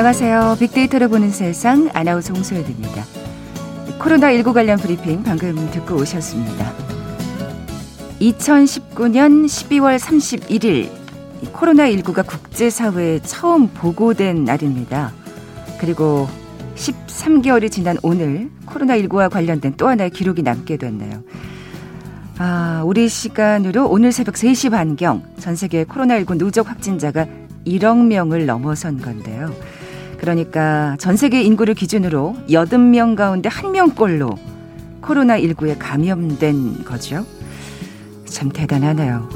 안녕하세요. 빅데이터를 보는 세상 아나운서 홍소연입니다. 코로나19 관련 브리핑 방금 듣고 오셨습니다. 2019년 12월 31일 코로나19가 국제사회에 처음 보고된 날입니다. 그리고 13개월이 지난 오늘 코로나19와 관련된 또 하나의 기록이 남게 됐네요. 아, 우리 시간으로 오늘 새벽 3시 반경 전 세계 코로나19 누적 확진자가 1억 명을 넘어선 건데요. 그러니까 전 세계 인구를 기준으로 80명 가운데 1명꼴로 코로나19에 감염된 거죠. 참 대단하네요.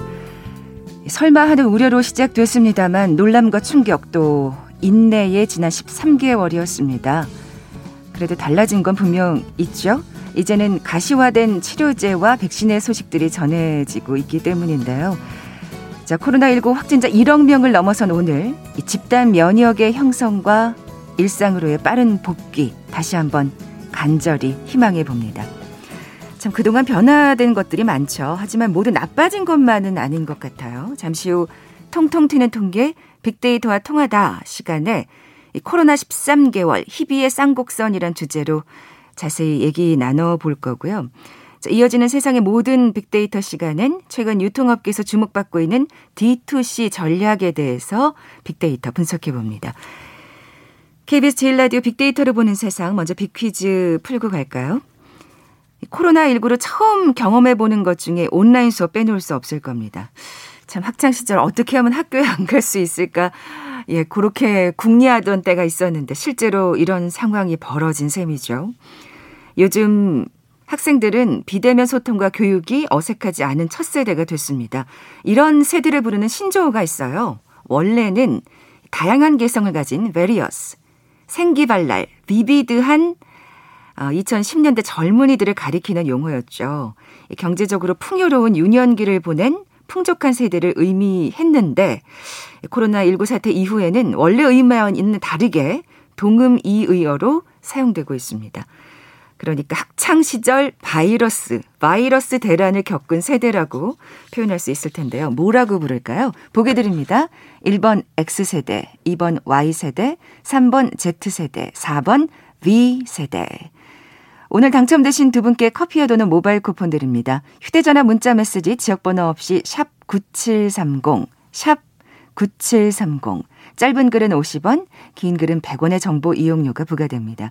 설마 하는 우려로 시작됐습니다만 놀람과 충격도 인내의 지난 13개월이었습니다. 그래도 달라진 건 분명 있죠. 이제는 가시화된 치료제와 백신의 소식들이 전해지고 있기 때문인데요. 자, 코로나19 확진자 1억 명을 넘어선 오늘 이 집단 면역의 형성과 일상으로의 빠른 복귀 다시 한번 간절히 희망해 봅니다. 참 그동안 변화된 것들이 많죠. 하지만 모두 나빠진 것만은 아닌 것 같아요. 잠시 후 통통 튀는 통계 빅데이터와 통하다 시간에 코로나 13개월 희비의 쌍곡선이란 주제로 자세히 얘기 나눠 볼 거고요. 이어지는 세상의 모든 빅데이터 시간은 최근 유통업계에서 주목받고 있는 D2C 전략에 대해서 빅데이터 분석해 봅니다. KBS 제일라디오 빅데이터를 보는 세상 먼저 빅퀴즈 풀고 갈까요? 코로나19로 처음 경험해 보는 것 중에 온라인 수업 빼놓을 수 없을 겁니다. 참 학창 시절 어떻게 하면 학교에 안 갈 수 있을까? 예, 그렇게 궁리하던 때가 있었는데 실제로 이런 상황이 벌어진 셈이죠. 요즘 학생들은 비대면 소통과 교육이 어색하지 않은 첫 세대가 됐습니다. 이런 세대를 부르는 신조어가 있어요. 원래는 다양한 개성을 가진 various, 생기발랄, 비비드한 2010년대 어, 젊은이들을 가리키는 용어였죠. 경제적으로 풍요로운 유년기를 보낸 풍족한 세대를 의미했는데 코로나19 사태 이후에는 원래 의미와는 다르게 동음 이의어로 사용되고 있습니다. 그러니까 학창 시절 바이러스, 바이러스 대란을 겪은 세대라고 표현할 수 있을 텐데요. 뭐라고 부를까요? 보게 드립니다. 1번 X세대, 2번 Y세대, 3번 Z세대, 4번 V세대. 오늘 당첨되신 두 분께 커피와 도는 모바일 쿠폰 드립니다. 휴대전화 문자 메시지 지역번호 없이 샵 9730, 샵 9730. 짧은 글은 50원, 긴 글은 100원의 정보 이용료가 부과됩니다.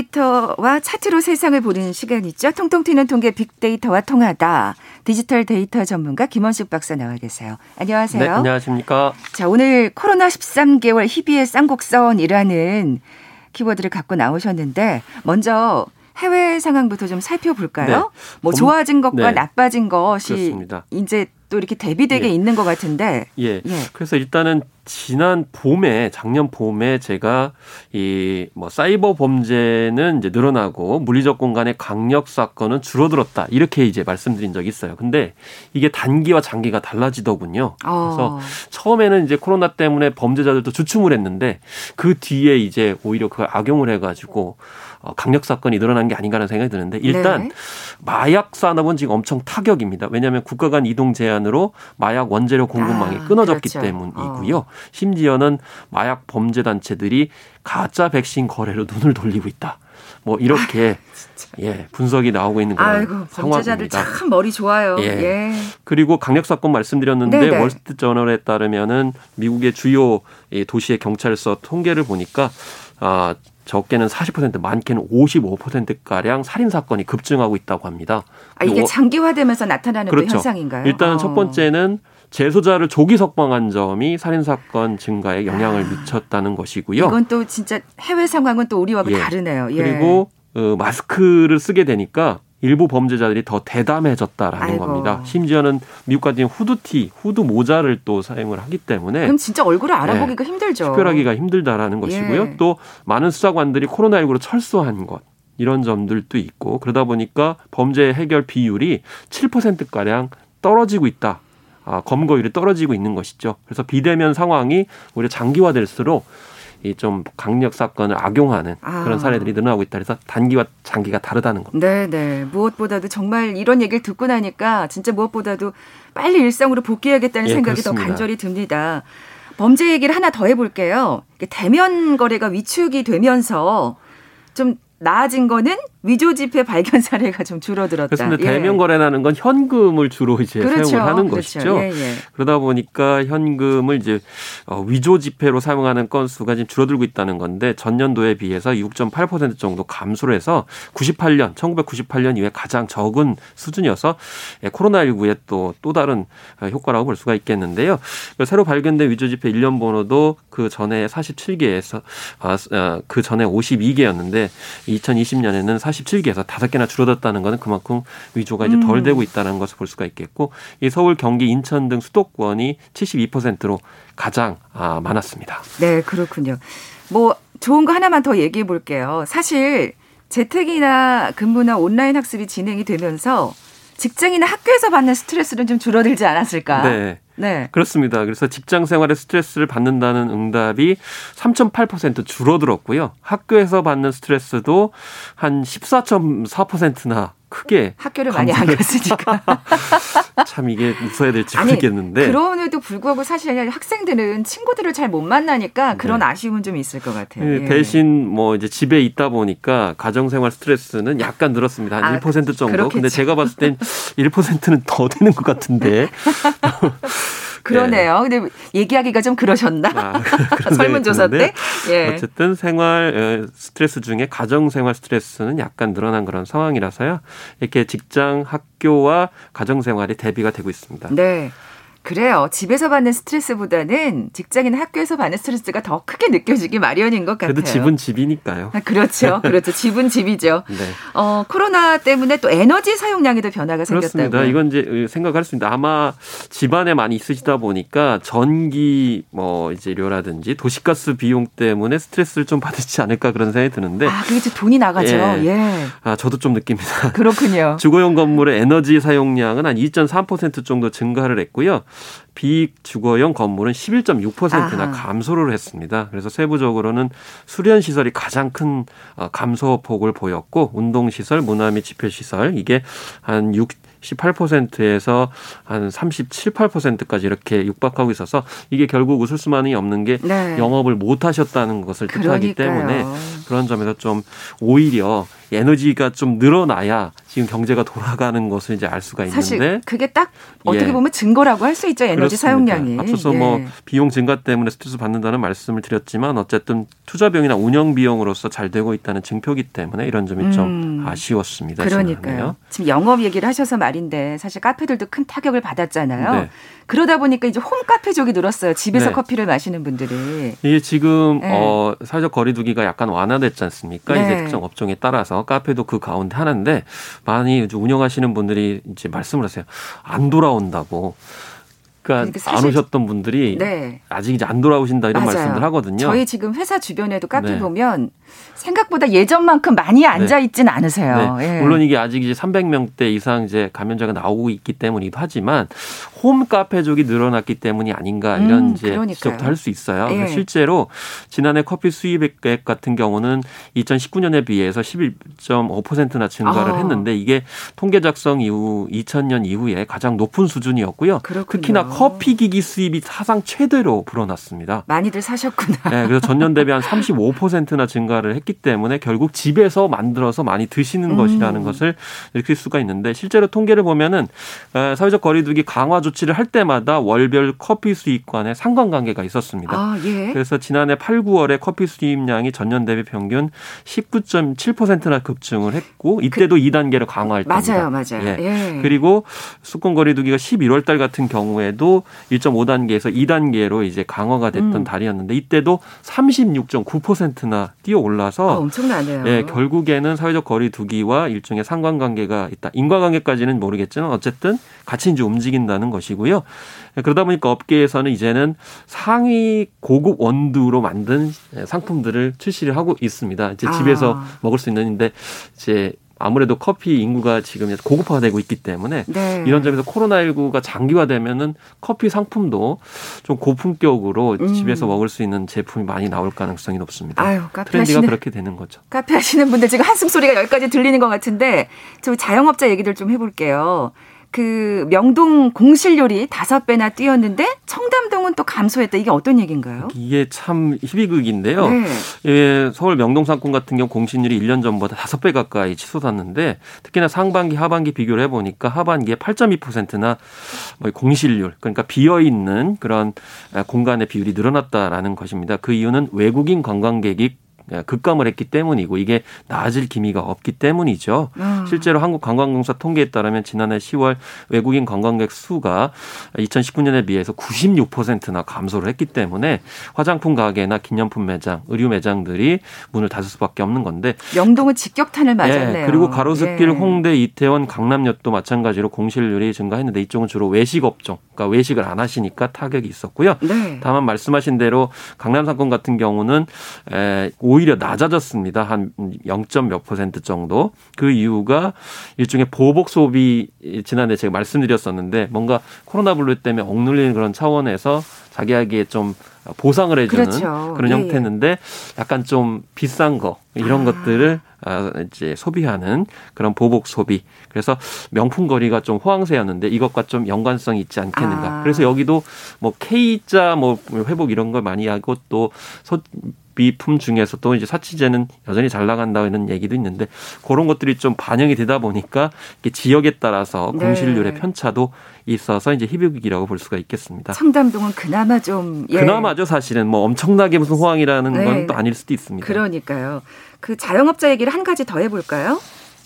빅데이터와 차트로 세상을 보는 시간이죠. 통통 튀는 통계 빅데이터와 통하다. 디지털 데이터 전문가 김원식 박사 나와 계세요. 안녕하세요. 네, 안녕하십니까. 자, 오늘 코로나 13개월 희비의 쌍곡선이라는 키워드를 갖고 나오셨는데 먼저 해외 상황부터 좀 살펴볼까요? 네. 뭐 좋아진 것과 네. 나빠진 것이 그렇습니다. 이제 또 이렇게 대비되게 예. 있는 것 같은데. 예. 예. 그래서 일단은 지난 봄에 작년 봄에 제가 이 뭐 사이버 범죄는 이제 늘어나고 물리적 공간의 강력 사건은 줄어들었다 이렇게 이제 말씀드린 적이 있어요. 근데 이게 단기와 장기가 달라지더군요. 그래서 어. 처음에는 이제 코로나 때문에 범죄자들도 주춤을 했는데 그 뒤에 이제 오히려 그걸 악용을 해가지고 어, 강력 사건이 늘어난 게 아닌가라는 생각이 드는데 일단 네. 마약 산업은 지금 엄청 타격입니다. 왜냐하면 국가 간 이동 제한으로 마약 원재료 공급망이 아, 끊어졌기 그렇죠. 때문이고요. 어. 심지어는 마약 범죄 단체들이 가짜 백신 거래로 눈을 돌리고 있다. 뭐 이렇게 아, 예 분석이 나오고 있는 그런 아이고, 상황입니다. 참 머리 좋아요. 예. 예. 그리고 강력 사건 말씀드렸는데 네네. 월스트 저널에 따르면은 미국의 주요 도시의 경찰서 통계를 보니까 아 적게는 40% 많게는 55%가량 살인 사건이 급증하고 있다고 합니다. 아, 이게 장기화되면서 나타나는 그렇죠. 현상인가요? 일단은 어. 첫 번째는 재소자를 조기 석방한 점이 살인 사건 증가에 영향을 아. 미쳤다는 것이고요. 이건 또 진짜 해외 상황은 또 우리와 예. 다르네요. 예. 그리고 어, 마스크를 쓰게 되니까 일부 범죄자들이 더 대담해졌다라는 아이고. 겁니다. 심지어는 미국 같은 후드티, 후드 모자를 또 사용을 하기 때문에 그럼 진짜 얼굴을 알아보기가 네, 힘들죠. 식별하기가 힘들다라는 것이고요. 예. 또 많은 수사관들이 코로나19로 철수한 것 이런 점들도 있고 그러다 보니까 범죄 해결 비율이 7%가량 떨어지고 있다. 아, 검거율이 떨어지고 있는 것이죠. 그래서 비대면 상황이 오히려 장기화될수록 이 좀 강력 사건을 악용하는 아. 그런 사례들이 늘어나고 있다. 그래서 단기와 장기가 다르다는 겁니다. 네, 네. 무엇보다도 정말 이런 얘기를 듣고 나니까 진짜 무엇보다도 빨리 일상으로 복귀해야겠다는 예, 생각이 그렇습니다. 더 간절히 듭니다. 범죄 얘기를 하나 더 해볼게요. 대면 거래가 위축이 되면서 좀 나아진 거는 위조 지폐 발견 사례가 좀 줄어들었다. 그렇습니다. 예. 대면 거래라는 건 현금을 주로 이제 그렇죠. 사용을 하는 그렇죠. 것이죠. 예, 예. 그러다 보니까 현금을 이제 어, 위조 지폐로 사용하는 건수가 지금 줄어들고 있다는 건데 전년도에 비해서 6.8% 정도 감소를 해서 98년 1998년 이후에 가장 적은 수준이어서 예, 코로나19의 또 또 다른 어, 효과라고 볼 수가 있겠는데요. 새로 발견된 위조 지폐 일련 번호도 그 전에 47개에서 아, 어, 그 전에 52개였는데 2020년에는 47개에서 5개나 줄어들었다는 것은 그만큼 위조가 이제 덜 음. 되고 있다는 것을 볼 수가 있겠고 이 서울, 경기, 인천 등 수도권이 72%로 가장 아, 많았습니다. 네, 그렇군요. 뭐 좋은 거 하나만 더 얘기해 볼게요. 사실 재택이나 근무나 온라인 학습이 진행이 되면서 직장이나 학교에서 받는 스트레스는 좀 줄어들지 않았을까? 네. 네. 그렇습니다. 그래서 직장 생활에 스트레스를 받는다는 응답이 3.8% 줄어들었고요. 학교에서 받는 스트레스도 한 14.4%나 크게 학교를 많이 안 갔으니까 참 이게 웃어야 될지 아니, 모르겠는데 그럼에도 불구하고 사실 학생들은 친구들을 잘 못 만나니까 그런 네. 아쉬움은 좀 있을 것 같아요. 네, 예. 대신 뭐 이제 집에 있다 보니까 가정생활 스트레스는 약간 늘었습니다. 한 아, 1% 정도. 그렇겠죠. 근데 제가 봤을 땐 1%는 더 되는 것 같은데. 그러네요. 예. 근데 얘기하기가 좀 그러셨나? 아, 설문조사 때? 예. 어쨌든 생활 어, 스트레스 중에 가정 생활 스트레스는 약간 늘어난 그런 상황이라서요. 이렇게 직장, 학교와 가정 생활이 대비가 되고 있습니다. 네. 그래요. 집에서 받는 스트레스보다는 직장이나 학교에서 받는 스트레스가 더 크게 느껴지기 마련인 것 같아요. 그래도 집은 집이니까요. 아, 그렇죠. 그렇죠. 집은 집이죠. 네. 어, 코로나 때문에 또 에너지 사용량에도 변화가 그렇습니다. 생겼다고요. 이건 이제 생각할 수 있는데 아마 집안에 많이 있으시다 보니까 전기 뭐 이제 료라든지 도시가스 비용 때문에 스트레스를 좀 받으시지 않을까 그런 생각이 드는데 아, 그게 이제 돈이 나가죠. 예. 예. 아, 저도 좀 느낍니다. 그렇군요. 주거용 건물의 에너지 사용량은 한 2.3% 정도 증가를 했고요. 비주거용 건물은 11.6%나 아하. 감소를 했습니다. 그래서 세부적으로는 수련 시설이 가장 큰 어, 감소폭을 보였고 운동 시설, 문화 및 집회 시설 이게 한 6. 18%에서 한 37, 8%까지 이렇게 육박하고 있어서 이게 결국 웃을 수만이 없는 게 네. 영업을 못 하셨다는 것을 뜻하기 때문에 그런 점에서 좀 오히려 에너지가 좀 늘어나야 지금 경제가 돌아가는 것을 이제 알 수가 있는데 사실 그게 딱 어떻게 예. 보면 증거라고 할 수 있죠 에너지 그렇습니다. 사용량이 앞서서 뭐 예. 뭐 비용 증가 때문에 스트레스 받는다는 말씀을 드렸지만 어쨌든 투자 비용이나 운영 비용으로서 잘 되고 있다는 증표기 때문에 이런 점이 음. 좀 아쉬웠습니다. 그러니까요. 지금 영업 얘기를 하셔서 말인데 사실 카페들도 큰 타격을 받았잖아요. 네. 그러다 보니까 이제 홈 카페족이 늘었어요. 집에서 네. 커피를 마시는 분들이. 이게 지금 네. 어 사회적 거리두기가 약간 완화됐지 않습니까? 네. 이제 특정 업종에 따라서 카페도 그 가운데 하나인데 많이 운영하시는 분들이 이제 말씀을 하세요. 안 돌아온다고. 그러니까 안 오셨던 분들이 네. 아직 이제 안 돌아오신다 이런 맞아요. 말씀들 하거든요. 저희 지금 회사 주변에도 카페 네. 보면 생각보다 예전만큼 많이 앉아 네. 있지는 않으세요. 네. 예. 물론 이게 아직 이제 300명대 이상 이제 감염자가 나오고 있기 때문이기도 하지만 홈 카페족이 늘어났기 때문이 아닌가 이런 음, 이제 지적도 할 수 있어요. 예. 실제로 지난해 커피 수입액 같은 경우는 2019년에 비해서 11.5%나 증가를 아. 했는데 이게 통계 작성 이후 2000년 이후에 가장 높은 수준이었고요. 그렇군요. 특히나 커피 기기 수입이 사상 최대로 불어났습니다. 많이들 사셨구나. 네, 그래서 전년 대비 한 35%나 증가 를 했기 때문에 결국 집에서 만들어서 많이 드시는 음. 것이라는 것을 느낄 수가 있는데 실제로 통계를 보면은 사회적 거리두기 강화 조치를 할 때마다 월별 커피 수입관에 상관관계가 있었습니다. 아, 예. 그래서 지난해 8, 9월에 커피 수입량이 전년 대비 평균 19.7%나 급증을 했고 이때도 그, 2단계로 강화할 때 맞아요, 맞아요. 예. 예. 그리고 수권 거리두기가 11월 달 같은 경우에도 1.5단계에서 2단계로 이제 강화가 됐던 음. 달이었는데 이때도 36.9%나 뛰어 올 라서 아, 엄청나네요. 예, 결국에는 사회적 거리 두기와 일종의 상관관계가 있다. 인과관계까지는 모르겠지만 어쨌든 같이 이제 움직인다는 것이고요. 예, 그러다 보니까 업계에서는 이제는 상위 고급 원두로 만든 상품들을 출시를 하고 있습니다. 이제 집에서 아. 먹을 수 있는데 이제 아무래도 커피 인구가 지금 고급화되고 있기 때문에 네. 이런 점에서 코로나19가 장기화되면은 커피 상품도 좀 고품격으로 음. 집에서 먹을 수 있는 제품이 많이 나올 가능성이 높습니다. 아유, 카페 트렌디가 하시는, 그렇게 되는 거죠. 카페 하시는 분들 지금 한숨 소리가 여기까지 들리는 것 같은데 저 자영업자 얘기를 좀 해볼게요. 그 명동 공실률이 다섯 배나 뛰었는데 청담동은 또 감소했다. 이게 어떤 얘기인가요? 이게 참 희비극인데요. 네. 예, 서울 명동 상권 같은 경우 공실률이 1년 전보다 다섯 배 가까이 치솟았는데 특히나 상반기 하반기 비교를 해 보니까 하반기에 8.2%나 뭐 공실률 그러니까 비어 있는 그런 공간의 비율이 늘어났다라는 것입니다. 그 이유는 외국인 관광객이 예, 급감을 했기 때문이고 이게 나아질 기미가 없기 때문이죠. 음. 실제로 한국관광공사 통계에 따르면 지난해 10월 외국인 관광객 수가 2019년에 비해서 96%나 감소를 했기 때문에 화장품 가게나 기념품 매장, 의류 매장들이 문을 닫을 수밖에 없는 건데 영동은 직격탄을 맞았네요. 예, 그리고 가로수길, 예. 홍대, 이태원, 강남역도 마찬가지로 공실률이 증가했는데 이쪽은 주로 외식 업종, 그러니까 외식을 안 하시니까 타격이 있었고요. 네. 다만 말씀하신 대로 강남 상권 같은 경우는 오히려 낮아졌습니다. 한 0. 몇 퍼센트 정도. 그 이유가 일종의 보복 소비 지난해 제가 말씀드렸었는데 뭔가 코로나 블루 때문에 억눌리는 그런 차원에서 자기에게 좀 보상을 해주는 그렇죠. 그런 예, 예. 형태인데 약간 좀 비싼 거 이런 아. 것들을 아, 이제 소비하는 그런 보복 소비. 그래서 명품 거리가 좀 호황세였는데 이것과 좀 연관성이 있지 않겠는가. 아. 그래서 여기도 뭐 K자 뭐 회복 이런 걸 많이 하고 또 소 비품 중에서 또 이제 사치제는 여전히 잘 나간다는 얘기도 있는데 그런 것들이 좀 반영이 되다 보니까 지역에 따라서 네. 공실률의 편차도 있어서 이제 희비극이라고 볼 수가 있겠습니다. 청담동은 그나마 좀 예. 그나마죠 사실은 뭐 엄청나게 무슨 호황이라는 네. 건또 아닐 수도 있습니다. 그러니까요. 그 자영업자 얘기를 한 가지 더 해볼까요?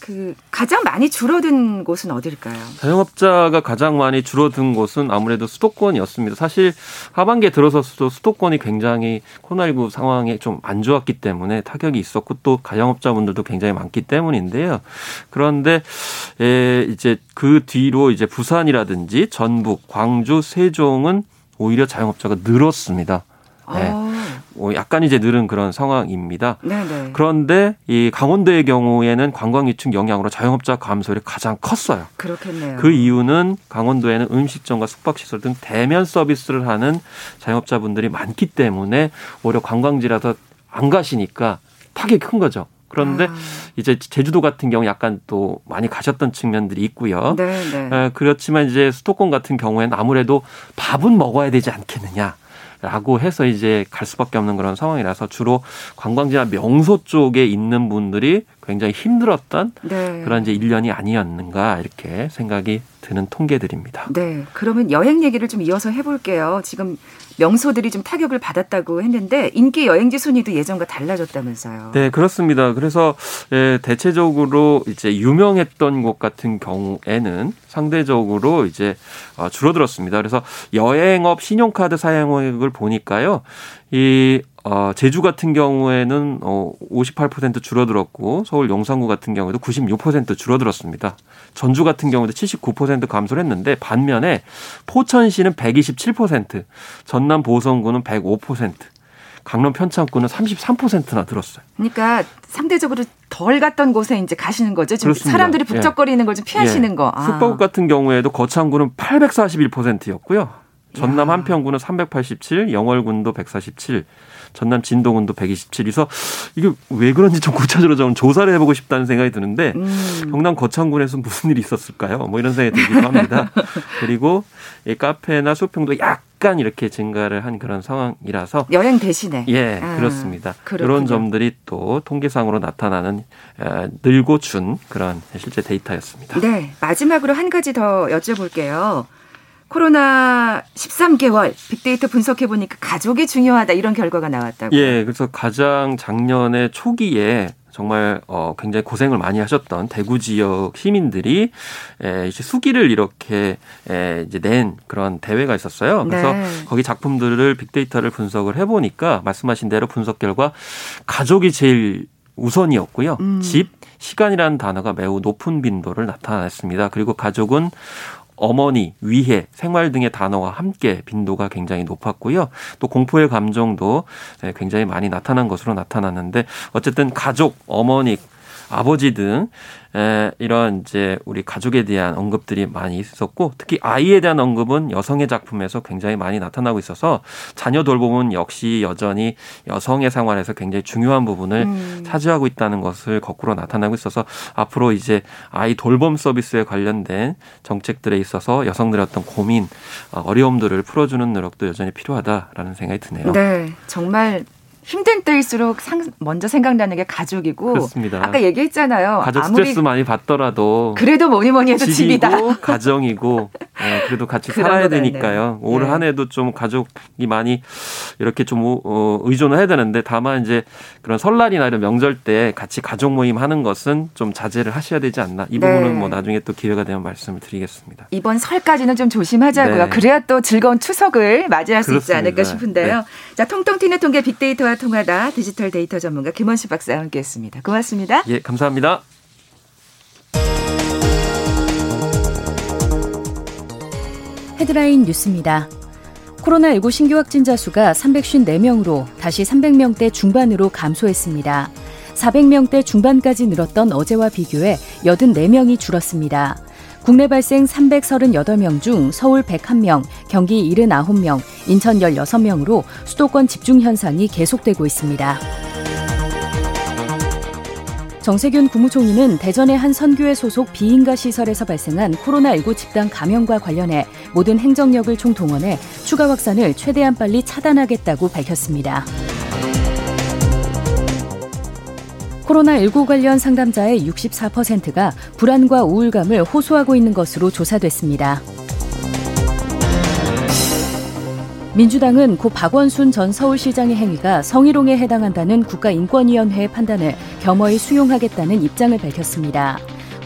그 가장 많이 줄어든 곳은 어딜까요? 자영업자가 가장 많이 줄어든 곳은 아무래도 수도권이었습니다. 사실 하반기에 들어서도 수도권이 굉장히 코로나19 상황에 좀 안 좋았기 때문에 타격이 있었고 또 가영업자분들도 굉장히 많기 때문인데요. 그런데 에 이제 그 뒤로 이제 부산이라든지 전북, 광주, 세종은 오히려 자영업자가 늘었습니다. 네. 아. 뭐 약간 이제 늘은 그런 상황입니다. 네네. 그런데 이 강원도의 경우에는 관광 위축 영향으로 자영업자 감소율이 가장 컸어요. 그렇겠네요. 그 이유는 강원도에는 음식점과 숙박시설 등 대면 서비스를 하는 자영업자분들이 많기 때문에 오히려 관광지라서 안 가시니까 타격이 큰 거죠. 그런데 아. 이제 제주도 같은 경우 약간 또 많이 가셨던 측면들이 있고요. 네, 네. 에, 그렇지만 이제 수도권 같은 경우에는 아무래도 밥은 먹어야 되지 않겠느냐. 라고 해서 이제 갈 수밖에 없는 그런 상황이라서 주로 관광지나 명소 쪽에 있는 분들이 굉장히 힘들었던 네. 그런 이제 일년이 아니었는가 이렇게 생각이 드는 통계들입니다. 네. 그러면 여행 얘기를 좀 이어서 해볼게요. 지금 명소들이 좀 타격을 받았다고 했는데 인기 여행지 순위도 예전과 달라졌다면서요. 네, 그렇습니다. 그래서 예, 대체적으로 이제 유명했던 곳 같은 경우에는 상대적으로 이제 어, 줄어들었습니다. 그래서 여행업 신용카드 사용액을 보니까요. 이 어, 제주 같은 경우에는 어, 58% 줄어들었고 서울 용산구 같은 경우에도 96% 줄어들었습니다. 전주 같은 경우도 79% 감소를 했는데 반면에 포천시는 127%, 전남 보성구는 105%, 강릉 편창구는 33%나 들었어요. 그러니까 상대적으로 덜 갔던 곳에 이제 가시는 거죠. 지금 그렇습니다. 사람들이 북적거리는 예. 걸좀 피하시는 예. 거. 아. 숙박업 같은 경우에도 거창구는 841%였고요. 전남 한평구는 387, 영월군도 147, 전남 진동군도 127이서 이게 왜 그런지 좀 구체적으로 좀 조사를 해보고 싶다는 생각이 드는데 음. 경남 거창군에서 무슨 일이 있었을까요? 뭐 이런 생각이 들기도 합니다. 그리고 이 카페나 쇼핑도 약 간 이렇게 증가를 한 그런 상황이라서 여행 대신에 예 아, 그렇습니다. 그렇군요. 이런 점들이 또 통계상으로 나타나는 늘고 준 그런 실제 데이터였습니다. 네 마지막으로 한 가지 더 여쭤볼게요. 코로나 13개월 빅데이터 분석해 보니까 가족이 중요하다 이런 결과가 나왔다고요. 예, 그래서 가장 작년에 초기에 정말 어 굉장히 고생을 많이 하셨던 대구 지역 시민들이 에 이제 수기를 이렇게 에 이제 낸 그런 대회가 있었어요. 그래서 네. 거기 작품들을 빅데이터를 분석을 해 보니까 말씀하신 대로 분석 결과 가족이 제일 우선이었고요. 음. 집, 시간이라는 단어가 매우 높은 빈도를 나타냈습니다. 그리고 가족은 어머니, 위해, 생활 등의 단어와 함께 빈도가 굉장히 높았고요. 또 공포의 감정도 네, 굉장히 많이 나타난 것으로 나타났는데 어쨌든 가족, 어머니, 아버지 등 에, 이런 이제 우리 가족에 대한 언급들이 많이 있었고 특히 아이에 대한 언급은 여성의 작품에서 굉장히 많이 나타나고 있어서 자녀 돌봄은 역시 여전히 여성의 생활에서 굉장히 중요한 부분을 음. 차지하고 있다는 것을 거꾸로 나타나고 있어서 앞으로 이제 아이 돌봄 서비스에 관련된 정책들에 있어서 여성들의 어떤 고민, 어, 어려움들을 풀어주는 노력도 여전히 필요하다라는 생각이 드네요. 네, 정말 힘든 때일수록 상, 먼저 생각나는 게 가족이고 그렇습니다. 아까 얘기했잖아요. 가족 스트레스 많이 받더라도 그래도 뭐니 뭐니 해도 집이다. 가정이고 네, 그래도 같이 살아야 되니까요. 올 네. 한해도 좀 가족이 많이 이렇게 좀 어, 의존을 해야 되는데 다만 이제 그런 설날이나 이런 명절 때 같이 가족 모임 하는 것은 좀 자제를 하셔야 되지 않나. 이 부분은 네. 뭐 나중에 또 기회가 되면 말씀을 드리겠습니다. 이번 설까지는 좀 조심하자고요. 네. 그래야 또 즐거운 추석을 맞이할 수 그렇습니다. 있지 않을까 싶은데요. 네. 자, 통통 튀는 통계 빅데이터와 통하다 디지털 데이터 전문가 김원수 박사와 함께했습니다. 고맙습니다. 예, 감사합니다. 헤드라인 뉴스입니다. 코로나19 신규 확진자 수가 354명으로 다시 300명대 중반으로 감소했습니다. 400명대 중반까지 늘었던 어제와 비교해 84명이 줄었습니다. 국내 발생 338명 중 서울 101명, 경기 79명, 인천 16명으로 수도권 집중 현상이 계속되고 있습니다. 정세균 국무총리는 대전의 한 선교회 소속 비인가 시설에서 발생한 코로나19 집단 감염과 관련해 모든 행정력을 총동원해 추가 확산을 최대한 빨리 차단하겠다고 밝혔습니다. 코로나19 관련 상담자의 64%가 불안과 우울감을 호소하고 있는 것으로 조사됐습니다. 민주당은 고 박원순 전 서울시장의 행위가 성희롱에 해당한다는 국가인권위원회의 판단을 겸허히 수용하겠다는 입장을 밝혔습니다.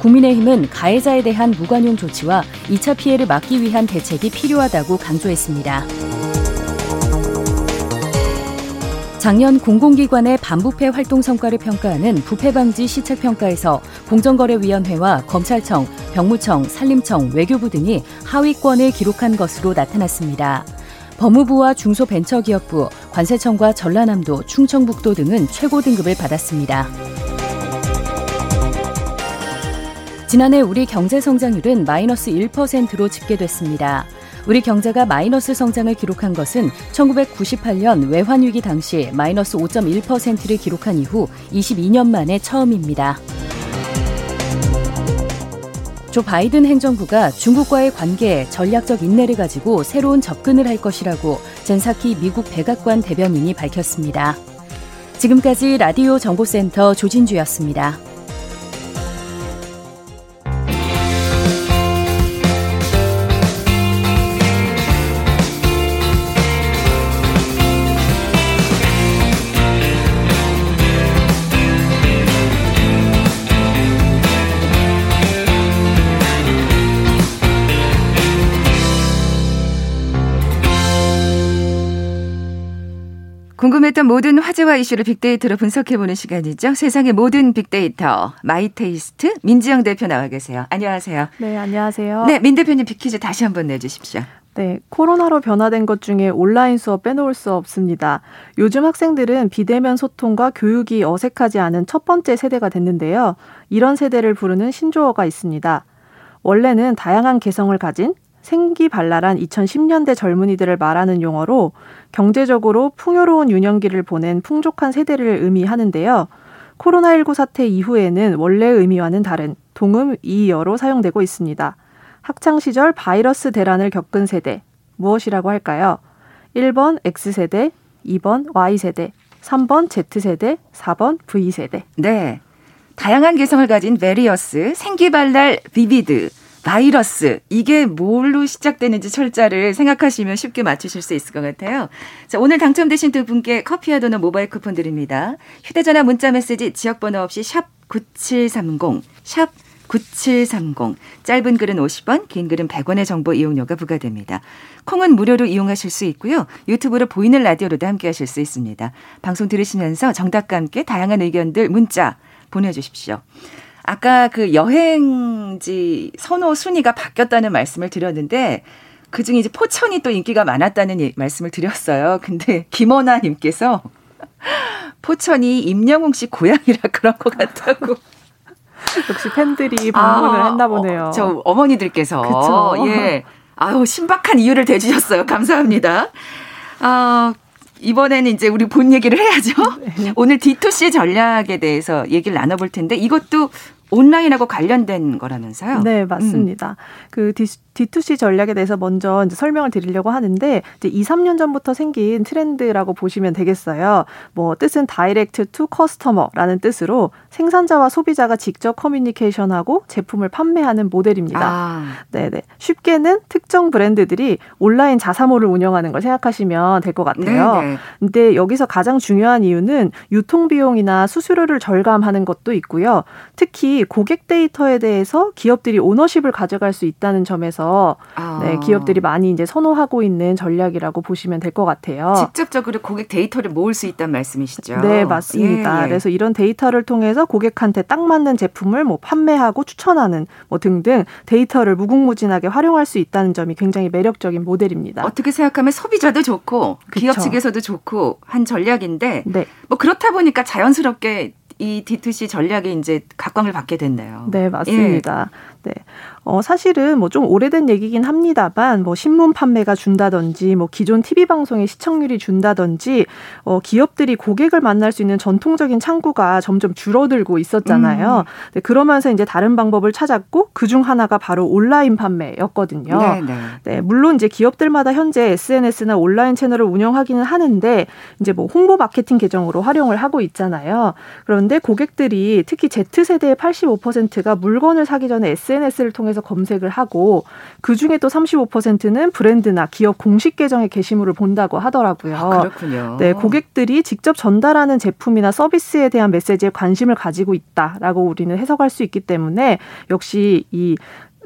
국민의힘은 가해자에 대한 무관용 조치와 2차 피해를 막기 위한 대책이 필요하다고 강조했습니다. 작년 공공기관의 반부패 활동 성과를 평가하는 부패방지 시책평가에서 공정거래위원회와 검찰청, 병무청, 산림청, 외교부 등이 하위권을 기록한 것으로 나타났습니다. 법무부와 중소벤처기업부, 관세청과 전라남도, 충청북도 등은 최고 등급을 받았습니다. 지난해 우리 경제 성장률은 마이너스 1%로 집계됐습니다. 우리 경제가 마이너스 성장을 기록한 것은 1998년 외환위기 당시 마이너스 5.1%를 기록한 이후 22년 만에 처음입니다. 조 바이든 행정부가 중국과의 관계에 전략적 인내를 가지고 새로운 접근을 할 것이라고 젠사키 미국 백악관 대변인이 밝혔습니다. 지금까지 라디오 정보센터 조진주였습니다. 궁금했던 모든 화제와 이슈를 빅데이터로 분석해보는 시간이죠. 세상의 모든 빅데이터 마이테이스트 민지영 대표 나와 계세요. 안녕하세요. 네, 안녕하세요. 네, 민 대표님 빅퀴즈 다시 한번 내주십시오. 네, 코로나로 변화된 것 중에 온라인 수업 빼놓을 수 없습니다. 요즘 학생들은 비대면 소통과 교육이 어색하지 않은 첫 번째 세대가 됐는데요. 이런 세대를 부르는 신조어가 있습니다. 원래는 다양한 개성을 가진 생기발랄한 2010년대 젊은이들을 말하는 용어로 경제적으로 풍요로운 유년기를 보낸 풍족한 세대를 의미하는데요. 코로나19 사태 이후에는 원래 의미와는 다른 동음이의어로 사용되고 있습니다. 학창 시절 바이러스 대란을 겪은 세대 무엇이라고 할까요? 1번 X세대, 2번 Y세대, 3번 Z세대, 4번 V세대. 네. 다양한 개성을 가진 various, 생기발랄 vivid, 바이러스 이게 뭘로 시작되는지 철자를 생각하시면 쉽게 맞추실 수 있을 것 같아요. 자, 오늘 당첨되신 두 분께 커피와 도넛 모바일 쿠폰 드립니다. 휴대전화 문자 메시지 지역번호 없이 샵 9730, 샵 9730. 짧은 글은 50원, 긴 글은 100원의 정보 이용료가 부과됩니다. 콩은 무료로 이용하실 수 있고요. 유튜브로 보이는 라디오로도 함께 하실 수 있습니다. 방송 들으시면서 정답과 함께 다양한 의견들 문자 보내주십시오. 아까 그 여행지 선호 순위가 바뀌었다는 말씀을 드렸는데 그 중에 이제 포천이 또 인기가 많았다는 말씀을 드렸어요. 근데 김원아 님께서 포천이 임영웅 씨 고향이라 그런 것 같다고. 역시 팬들이 방문을 아, 했나 보네요. 어, 저 어머니들께서 그쵸? 예. 아유 신박한 이유를 대주셨어요. 감사합니다. 아 이번에는 이제 우리 본 얘기를 해야죠. 네. 오늘 D2C 전략에 대해서 얘기를 나눠볼 텐데 이것도 온라인하고 관련된 거라면서요? 네, 맞습니다. 음. 그 D2C 전략에 대해서 먼저 이제 설명을 드리려고 하는데 이제 2, 3년 전부터 생긴 트렌드라고 보시면 되겠어요. 뭐 뜻은 direct to customer라는 뜻으로 생산자와 소비자가 직접 커뮤니케이션하고 제품을 판매하는 모델입니다. 아. 네, 네. 쉽게는 특정 브랜드들이 온라인 자사몰을 운영하는 걸 생각하시면 될 것 같아요. 네네. 네. 근데 여기서 가장 중요한 이유는 유통 비용이나 수수료를 절감하는 것도 있고요. 특히 고객 데이터에 대해서 기업들이 ownership을 가져갈 수 있다는 점에서 아. 네, 기업들이 많이 이제 선호하고 있는 전략이라고 보시면 될 것 같아요. 직접적으로 고객 데이터를 모을 수 있다는 말씀이시죠? 네, 맞습니다. 예, 예. 그래서 이런 데이터를 통해서 고객한테 딱 맞는 제품을 뭐 판매하고 추천하는 뭐 등등 데이터를 무궁무진하게 활용할 수 있다는 점이 굉장히 매력적인 모델입니다. 어떻게 생각하면 소비자도 좋고 그쵸. 기업 측에서도 좋고 한 전략인데 네. 뭐 그렇다 보니까 자연스럽게 이 D2C 전략이 이제 각광을 받게 됐네요. 네, 맞습니다. 예. 네. 어, 사실은 뭐 좀 오래된 얘기긴 합니다만 뭐 신문 판매가 준다든지 뭐 기존 TV 방송의 시청률이 준다든지 어, 기업들이 고객을 만날 수 있는 전통적인 창구가 점점 줄어들고 있었잖아요. 음. 네, 그러면서 이제 다른 방법을 찾았고 그중 하나가 바로 온라인 판매였거든요. 네, 네. 네, 물론 이제 기업들마다 현재 SNS나 온라인 채널을 운영하기는 하는데 이제 뭐 홍보 마케팅 계정으로 활용을 하고 있잖아요. 그런데 고객들이 특히 Z세대의 85%가 물건을 사기 전에 SNS를 통해서 검색을 하고 그 중에 또 35%는 브랜드나 기업 공식 계정의 게시물을 본다고 하더라고요. 아, 그렇군요. 네, 고객들이 직접 전달하는 제품이나 서비스에 대한 메시지에 관심을 가지고 있다라고 우리는 해석할 수 있기 때문에 역시 이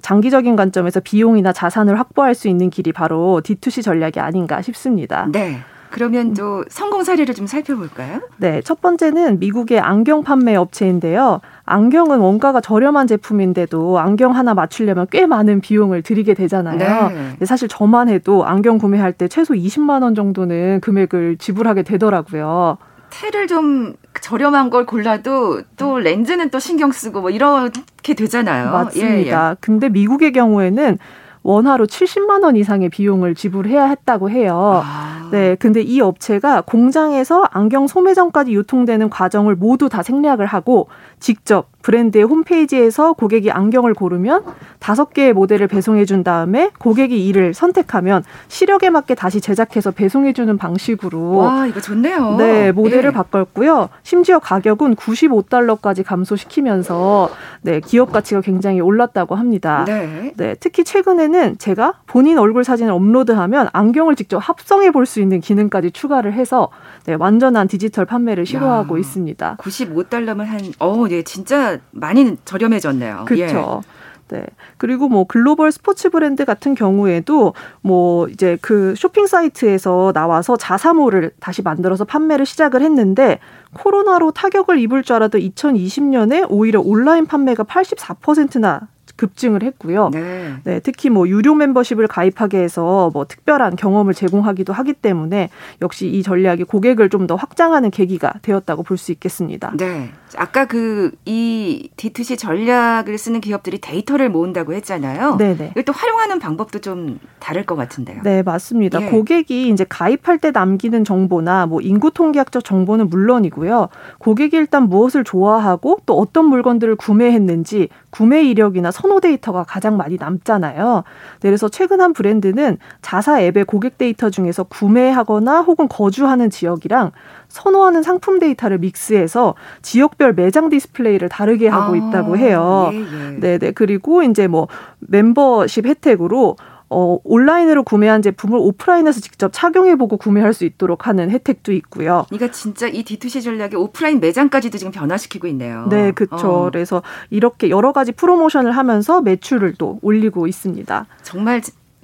장기적인 관점에서 비용이나 자산을 확보할 수 있는 길이 바로 D2C 전략이 아닌가 싶습니다. 네. 그러면 또 성공 사례를 좀 살펴볼까요? 네, 첫 번째는 미국의 안경 판매 업체인데요. 안경은 원가가 저렴한 제품인데도 안경 하나 맞추려면 꽤 많은 비용을 들이게 되잖아요. 네. 사실 저만 해도 안경 구매할 때 최소 20만 원 정도는 금액을 지불하게 되더라고요. 테를 좀 저렴한 걸 골라도 또 렌즈는 또 신경 쓰고 뭐 이렇게 되잖아요. 맞습니다. 예, 예. 근데 미국의 경우에는 원화로 70만 원 이상의 비용을 지불해야 했다고 해요. 아. 네, 근데 이 업체가 공장에서 안경 소매점까지 유통되는 과정을 모두 다 생략을 하고 직접 브랜드의 홈페이지에서 고객이 안경을 고르면 다섯 개의 모델을 배송해 준 다음에 고객이 이를 선택하면 시력에 맞게 다시 제작해서 배송해 주는 방식으로 와, 이거 좋네요. 네, 모델을 네. 바꿨고요. 심지어 가격은 95달러까지 감소시키면서 네, 기업 가치가 굉장히 올랐다고 합니다. 네. 네, 특히 최근에는 제가 본인 얼굴 사진을 업로드하면 안경을 직접 합성해 볼 수 있는 기능까지 추가를 해서 네, 완전한 디지털 판매를 시도하고 야, 있습니다. 95달러면 한 어, 네, 진짜 많이 저렴해졌네요. 그렇죠. 예. 네. 그리고 뭐 글로벌 스포츠 브랜드 같은 경우에도 뭐 이제 그 쇼핑 사이트에서 나와서 자사몰을 다시 만들어서 판매를 시작을 했는데 코로나로 타격을 입을 줄 알았던 2020년에 오히려 온라인 판매가 84%나 급증을 했고요. 네. 네. 특히 뭐 유료 멤버십을 가입하게 해서 뭐 특별한 경험을 제공하기도 하기 때문에 역시 이 전략이 고객을 좀 더 확장하는 계기가 되었다고 볼 수 있겠습니다. 네. 아까 그 이 D2C 전략을 쓰는 기업들이 데이터를 모은다고 했잖아요. 네네. 이걸 또 활용하는 방법도 좀 다를 것 같은데요. 네, 맞습니다. 예. 고객이 이제 가입할 때 남기는 정보나 뭐 인구 통계학적 정보는 물론이고요. 고객이 일단 무엇을 좋아하고 또 어떤 물건들을 구매했는지 구매 이력이나 선호 데이터가 가장 많이 남잖아요. 네, 그래서 최근 한 브랜드는 자사 앱의 고객 데이터 중에서 구매하거나 혹은 거주하는 지역이랑 선호하는 상품 데이터를 믹스해서 지역별 매장 디스플레이를 다르게 하고 아, 있다고 해요. 예, 예. 네네. 그리고 이제 뭐 멤버십 혜택으로 어, 온라인으로 구매한 제품을 오프라인에서 직접 착용해보고 구매할 수 있도록 하는 혜택도 있고요. 그러니까 진짜 이 D2C 전략이 오프라인 매장까지도 지금 변화시키고 있네요. 네, 그렇죠. 어. 그래서 이렇게 여러 가지 프로모션을 하면서 매출을 또 올리고 있습니다. 정말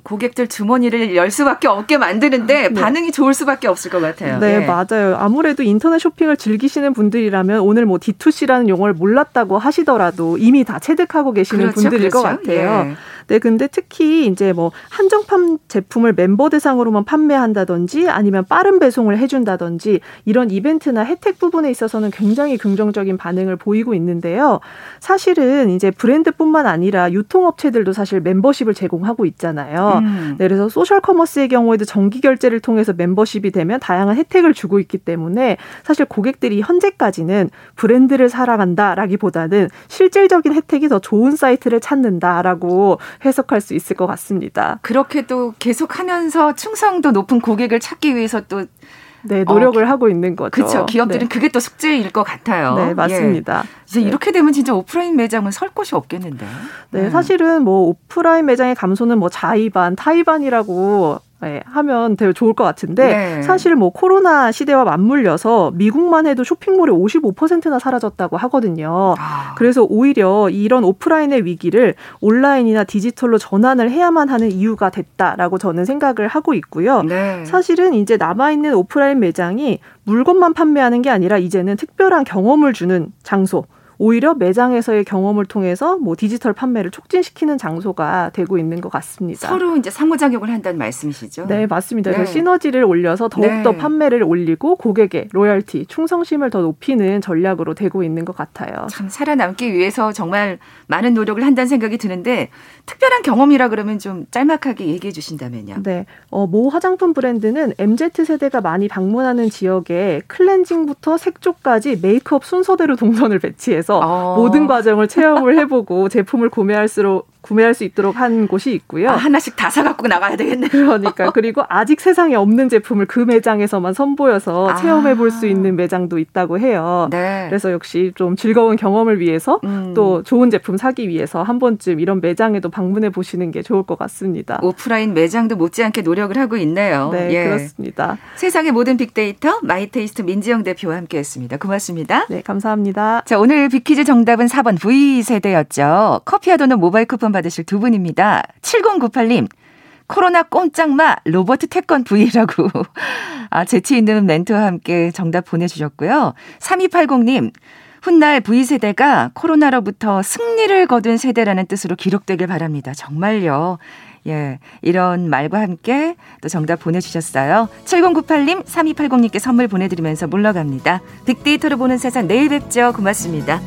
고객들 주머니를 열 수밖에 없게 만드는데 네. 반응이 좋을 수밖에 없을 것 같아요. 네, 네, 맞아요. 아무래도 인터넷 쇼핑을 즐기시는 분들이라면 오늘 뭐 D2C라는 용어를 몰랐다고 하시더라도 이미 다 체득하고 계시는 그렇죠, 분들일 그렇죠. 것 같아요. 예. 네, 근데 특히 이제 뭐 한정판 제품을 멤버 대상으로만 판매한다든지 아니면 빠른 배송을 해준다든지 이런 이벤트나 혜택 부분에 있어서는 굉장히 긍정적인 반응을 보이고 있는데요. 사실은 이제 브랜드뿐만 아니라 유통업체들도 사실 멤버십을 제공하고 있잖아요. 음. 네, 그래서 소셜 커머스의 경우에도 정기 결제를 통해서 멤버십이 되면 다양한 혜택을 주고 있기 때문에 사실 고객들이 현재까지는 브랜드를 사랑한다라기보다는 실질적인 혜택이 더 좋은 사이트를 찾는다라고 해석할 수 있을 것 같습니다. 그렇게 또 계속하면서 충성도 높은 고객을 찾기 위해서 또 네, 노력을 어, 하고 있는 거죠. 그렇죠. 기업들은 네. 그게 또 숙제일 것 같아요. 네, 맞습니다. 예. 이제 네. 이렇게 되면 진짜 오프라인 매장은 설 곳이 없겠는데. 네, 네, 사실은 뭐 오프라인 매장의 감소는 뭐 자의반, 타의반이라고 네, 하면 되게 좋을 것 같은데 네. 사실 뭐 코로나 시대와 맞물려서 미국만 해도 쇼핑몰이 55%나 사라졌다고 하거든요. 아. 그래서 오히려 이런 오프라인의 위기를 온라인이나 디지털로 전환을 해야만 하는 이유가 됐다라고 저는 생각을 하고 있고요. 네. 사실은 이제 남아 있는 오프라인 매장이 물건만 판매하는 게 아니라 이제는 특별한 경험을 주는 장소 오히려 매장에서의 경험을 통해서 뭐 디지털 판매를 촉진시키는 장소가 되고 있는 것 같습니다. 서로 이제 상호작용을 한다는 말씀이시죠? 네, 맞습니다. 네. 시너지를 올려서 더욱더 네. 판매를 올리고 고객의 로열티, 충성심을 더 높이는 전략으로 되고 있는 것 같아요. 참 살아남기 위해서 정말 많은 노력을 한다는 생각이 드는데 특별한 경험이라 그러면 좀 짤막하게 얘기해 주신다면요. 네. 어, 모 화장품 브랜드는 MZ 세대가 많이 방문하는 지역에 클렌징부터 색조까지 메이크업 순서대로 동선을 배치해서 통 해서 어. 모든 과정을 체험을 해보고 제품을 구매할수록 구매할 수 있도록 한 곳이 있고요. 아, 하나씩 다 사갖고 나가야 되겠네요. 그러니까 그리고 아직 세상에 없는 제품을 그 매장에서만 선보여서 아. 체험해 볼 수 있는 매장도 있다고 해요. 네. 그래서 역시 좀 즐거운 경험을 위해서 음. 또 좋은 제품 사기 위해서 한 번쯤 이런 매장에도 방문해 보시는 게 좋을 것 같습니다. 오프라인 매장도 못지않게 노력을 하고 있네요. 네, 예. 그렇습니다. 세상의 모든 빅데이터 마이테이스트 민지영 대표와 함께 했습니다. 고맙습니다. 네, 감사합니다. 자, 오늘 빅퀴즈 정답은 4번 V 세대였죠. 커피와 도넛 모바일 쿠폰 받으실 두 분입니다. 7098님. 코로나 꼼짝마 로버트 태권 V라고 아, 재치 있는 멘트와 함께 정답 보내주셨고요. 3280님. 훗날 V세대가 코로나로부터 승리를 거둔 세대라는 뜻으로 기록되길 바랍니다. 정말요. 예, 이런 말과 함께 또 정답 보내주셨어요. 7098님, 3280님께 선물 보내드리면서 물러갑니다. 빅데이터로 보는 세상 내일 뵙죠. 고맙습니다.